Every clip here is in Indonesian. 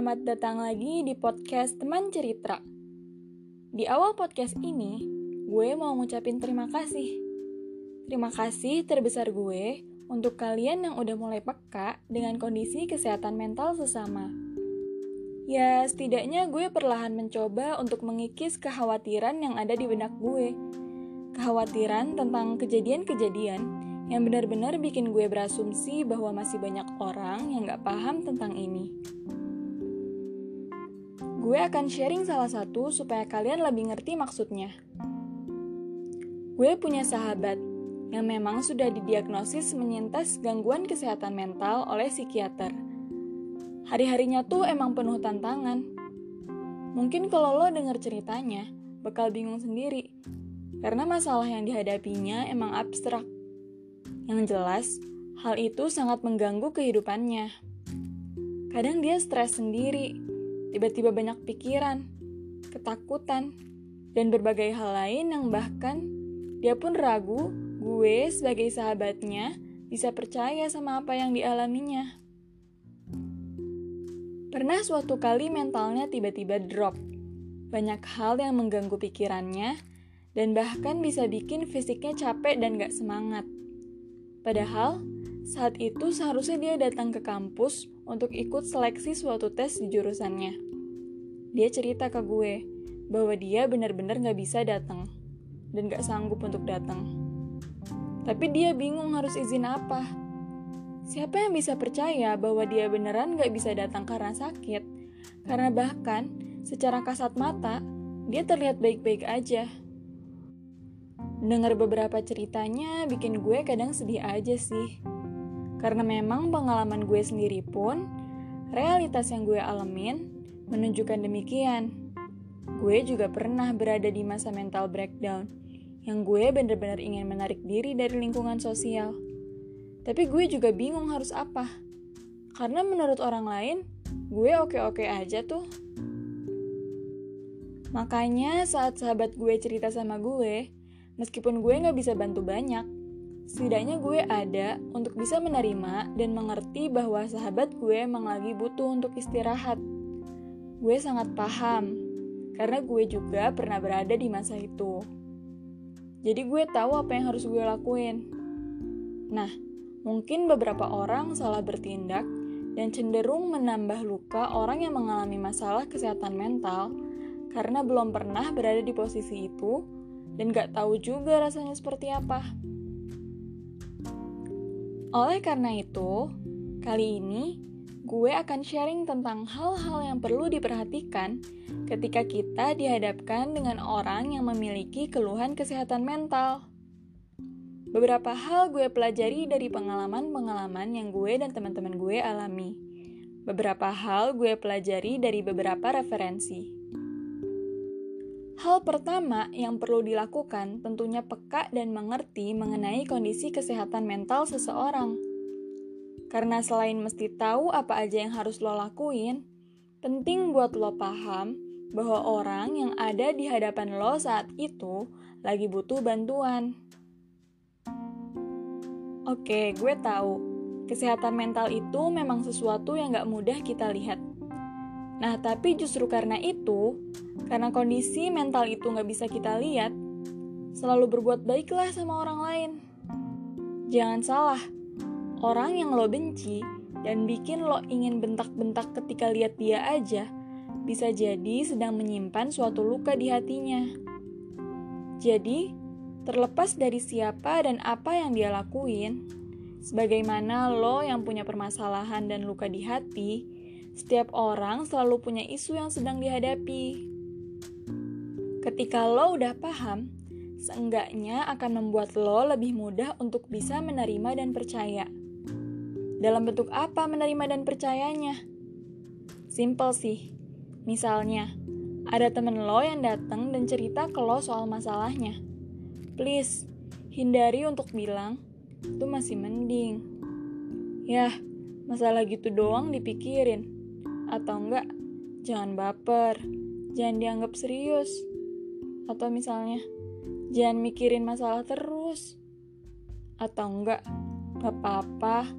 Selamat datang lagi di podcast Teman Cerita. Di awal podcast ini, gue mau ngucapin terima kasih. Terima kasih terbesar gue untuk kalian yang udah mulai peka dengan kondisi kesehatan mental sesama. Ya, setidaknya gue perlahan mencoba untuk mengikis kekhawatiran yang ada di benak gue. Kekhawatiran tentang kejadian-kejadian yang benar-benar bikin gue berasumsi bahwa masih banyak orang yang gak paham tentang ini. Gue akan sharing salah satu supaya kalian lebih ngerti maksudnya. Gue punya sahabat yang memang sudah didiagnosis menyintas gangguan kesehatan mental oleh psikiater. Hari-harinya tuh emang penuh tantangan. Mungkin kalau lo denger ceritanya, bakal bingung sendiri. Karena masalah yang dihadapinya emang abstrak yang jelas, hal itu sangat mengganggu kehidupannya. Kadang dia stres sendiri, tiba-tiba banyak pikiran, ketakutan, dan berbagai hal lain yang bahkan dia pun ragu gue sebagai sahabatnya bisa percaya sama apa yang dialaminya. Pernah suatu kali mentalnya tiba-tiba drop. Banyak hal yang mengganggu pikirannya, dan bahkan bisa bikin fisiknya capek dan gak semangat. Padahal, saat itu seharusnya dia datang ke kampus untuk ikut seleksi suatu tes di jurusannya. Dia cerita ke gue bahwa dia benar-benar gak bisa datang dan gak sanggup untuk datang. Tapi dia bingung harus izin apa. Siapa yang bisa percaya bahwa dia beneran gak bisa datang karena sakit? Karena bahkan secara kasat mata, dia terlihat baik-baik aja. Dengar beberapa ceritanya bikin gue kadang sedih aja sih. Karena memang pengalaman gue sendiri pun, realitas yang gue alamin menunjukkan demikian. Gue juga pernah berada di masa mental breakdown, yang gue bener-bener ingin menarik diri dari lingkungan sosial. Tapi gue juga bingung harus apa. Karena menurut orang lain, gue oke-oke aja tuh. Makanya saat sahabat gue cerita sama gue, Meskipun gue gak bisa bantu banyak, setidaknya gue ada untuk bisa menerima dan mengerti bahwa sahabat gue emang lagi butuh untuk istirahat. Gue sangat paham, karena gue juga pernah berada di masa itu. Jadi gue tahu apa yang harus gue lakuin. Nah, mungkin beberapa orang salah bertindak dan cenderung menambah luka orang yang mengalami masalah kesehatan mental karena belum pernah berada di posisi itu dan gak tahu juga rasanya seperti apa. Oleh karena itu, kali ini gue akan sharing tentang hal-hal yang perlu diperhatikan ketika kita dihadapkan dengan orang yang memiliki keluhan kesehatan mental. Beberapa hal gue pelajari dari pengalaman-pengalaman yang gue dan teman-teman gue alami. Beberapa hal gue pelajari dari beberapa referensi. Hal pertama yang perlu dilakukan tentunya peka dan mengerti mengenai kondisi kesehatan mental seseorang. Karena selain mesti tahu apa aja yang harus lo lakuin, penting buat lo paham bahwa orang yang ada di hadapan lo saat itu lagi butuh bantuan. Oke, gue tahu. Kesehatan mental itu memang sesuatu yang gak mudah kita lihat. Nah, tapi justru karena itu, karena kondisi mental itu nggak bisa kita lihat, selalu berbuat baiklah sama orang lain. Jangan salah, orang yang lo benci dan bikin lo ingin bentak-bentak ketika lihat dia aja, bisa jadi sedang menyimpan suatu luka di hatinya. Jadi, terlepas dari siapa dan apa yang dia lakuin, sebagaimana lo yang punya permasalahan dan luka di hati, setiap orang selalu punya isu yang sedang dihadapi. Ketika lo udah paham, seenggaknya akan membuat lo lebih mudah untuk bisa menerima dan percaya. Dalam bentuk apa menerima dan percayanya? Simple sih. Misalnya, ada temen lo yang datang dan cerita ke lo soal masalahnya. Please, hindari untuk bilang, itu masih mending. Yah, masalah gitu doang dipikirin atau enggak jangan baper, jangan dianggap serius. Atau misalnya, jangan mikirin masalah terus. Atau enggak, gak apa-apa,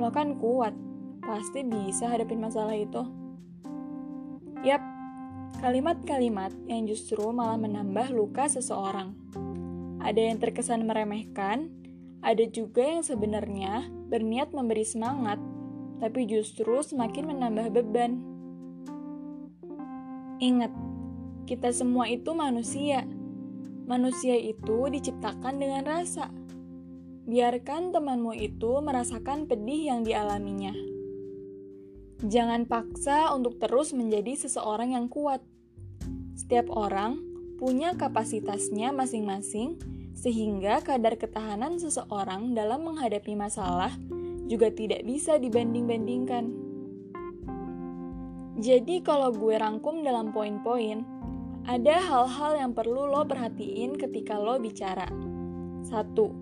lo kan kuat, pasti bisa hadapin masalah itu. Yap, kalimat-kalimat yang justru malah menambah luka seseorang. Ada yang terkesan meremehkan, ada juga yang sebenarnya berniat memberi semangat, tapi justru semakin menambah beban. Ingat, kita semua itu manusia. Manusia itu diciptakan dengan rasa. Biarkan temanmu itu merasakan pedih yang dialaminya. Jangan paksa untuk terus menjadi seseorang yang kuat. Setiap orang punya kapasitasnya masing-masing sehingga kadar ketahanan seseorang dalam menghadapi masalah juga tidak bisa dibanding-bandingkan. Jadi kalau gue rangkum dalam poin-poin, ada hal-hal yang perlu lo perhatiin ketika lo bicara. Satu,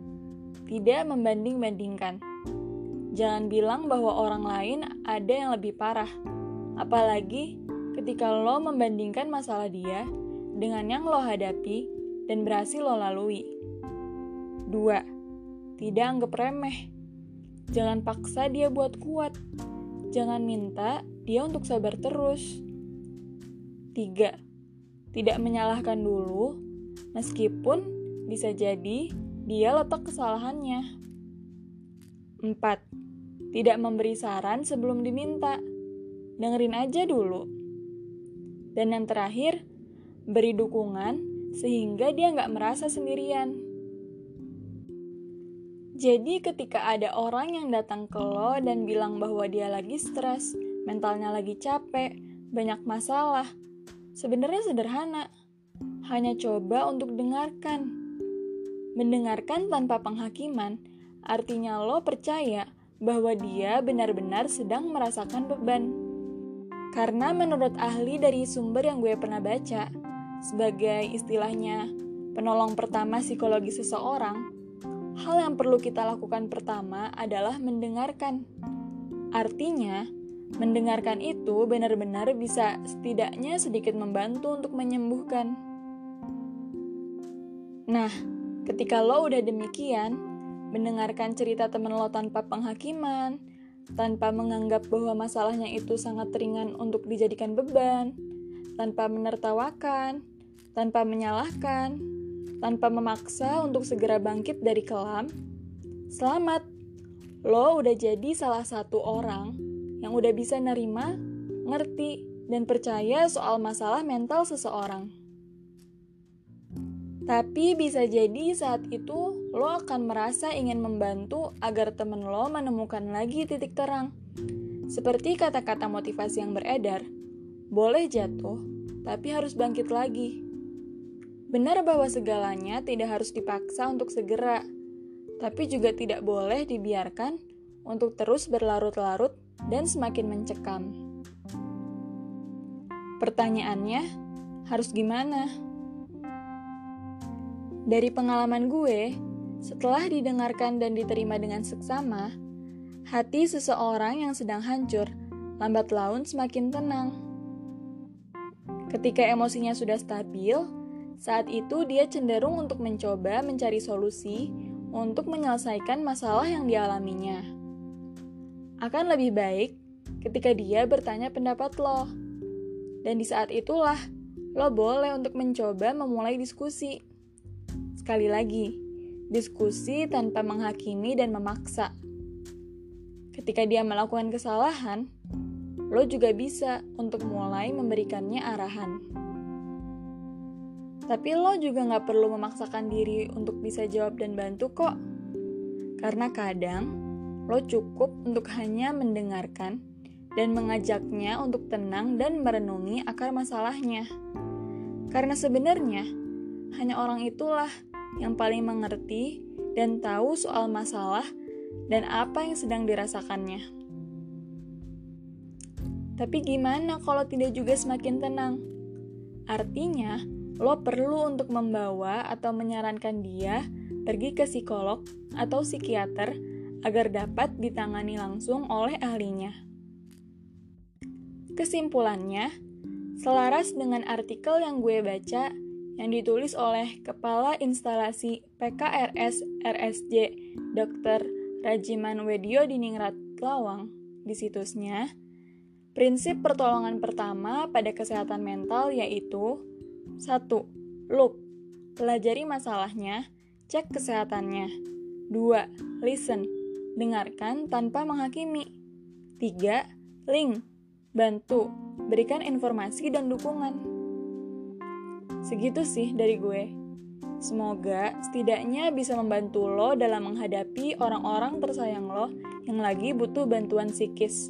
tidak membanding-bandingkan. Jangan bilang bahwa orang lain ada yang lebih parah. Apalagi ketika lo membandingkan masalah dia dengan yang lo hadapi dan berhasil lo lalui. 2. Tidak anggap remeh. Jangan paksa dia buat kuat. Jangan minta dia untuk sabar terus. 3. Tidak menyalahkan dulu, meskipun bisa jadi dia letak kesalahannya. 4. Tidak memberi saran sebelum diminta. Dengerin aja dulu. Dan yang terakhir, beri dukungan sehingga dia nggak merasa sendirian. Jadi ketika ada orang yang datang ke lo dan bilang bahwa dia lagi stres, mentalnya lagi capek, banyak masalah, sebenarnya sederhana. Hanya coba untuk dengarkan. Mendengarkan tanpa penghakiman artinya lo percaya bahwa dia benar-benar sedang merasakan beban. Karena menurut ahli dari sumber yang gue pernah baca, sebagai istilahnya penolong pertama psikologi seseorang, hal yang perlu kita lakukan pertama adalah mendengarkan. Artinya, mendengarkan itu benar-benar bisa setidaknya sedikit membantu untuk menyembuhkan. Nah, ketika lo udah demikian, mendengarkan cerita temen lo tanpa penghakiman, tanpa menganggap bahwa masalahnya itu sangat ringan untuk dijadikan beban, tanpa menertawakan, tanpa menyalahkan, tanpa memaksa untuk segera bangkit dari kelam, selamat. Lo udah jadi salah satu orang yang udah bisa nerima, ngerti, dan percaya soal masalah mental seseorang. Tapi bisa jadi saat itu lo akan merasa ingin membantu agar temen lo menemukan lagi titik terang. Seperti kata-kata motivasi yang beredar, boleh jatuh, tapi harus bangkit lagi. Benar bahwa segalanya tidak harus dipaksa untuk segera, tapi juga tidak boleh dibiarkan untuk terus berlarut-larut dan semakin mencekam. Pertanyaannya, harus gimana? Dari pengalaman gue, setelah didengarkan dan diterima dengan seksama, hati seseorang yang sedang hancur lambat laun semakin tenang. Ketika emosinya sudah stabil, saat itu dia cenderung untuk mencoba mencari solusi untuk menyelesaikan masalah yang dialaminya. Akan lebih baik ketika dia bertanya pendapat lo. Dan di saat itulah lo boleh untuk mencoba memulai diskusi. Sekali lagi, diskusi tanpa menghakimi dan memaksa. Ketika dia melakukan kesalahan, lo juga bisa untuk mulai memberikannya arahan. Tapi lo juga gak perlu memaksakan diri untuk bisa jawab dan bantu kok. Karena kadang, lo cukup untuk hanya mendengarkan dan mengajaknya untuk tenang dan merenungi akar masalahnya. Karena sebenarnya, hanya orang itulah yang paling mengerti dan tahu soal masalah dan apa yang sedang dirasakannya. Tapi gimana kalau tidak juga semakin tenang? Artinya, lo perlu untuk membawa atau menyarankan dia pergi ke psikolog atau psikiater agar dapat ditangani langsung oleh ahlinya. Kesimpulannya, selaras dengan artikel yang gue baca yang ditulis oleh Kepala Instalasi PKRS RSJ Dr. Rajiman Wedio di Ningrat Lawang di situsnya, Prinsip pertolongan pertama pada kesehatan mental yaitu 1. Look, pelajari masalahnya, cek kesehatannya. 2. Listen, dengarkan tanpa menghakimi. 3. Link, bantu, berikan informasi dan dukungan. Segitu sih dari gue. Semoga setidaknya bisa membantu lo dalam menghadapi orang-orang tersayang lo yang lagi butuh bantuan psikis.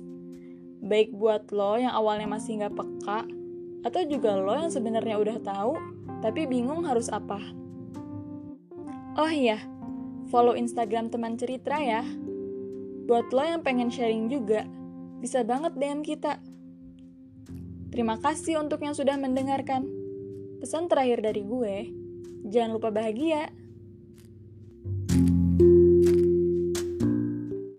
Baik buat lo yang awalnya masih nggak peka, atau juga lo yang sebenarnya udah tahu, tapi bingung harus apa. Oh iya, follow Instagram teman cerita ya. Buat lo yang pengen sharing juga, bisa banget DM kita. Terima kasih untuk yang sudah mendengarkan. Pesan terakhir dari gue, jangan lupa bahagia.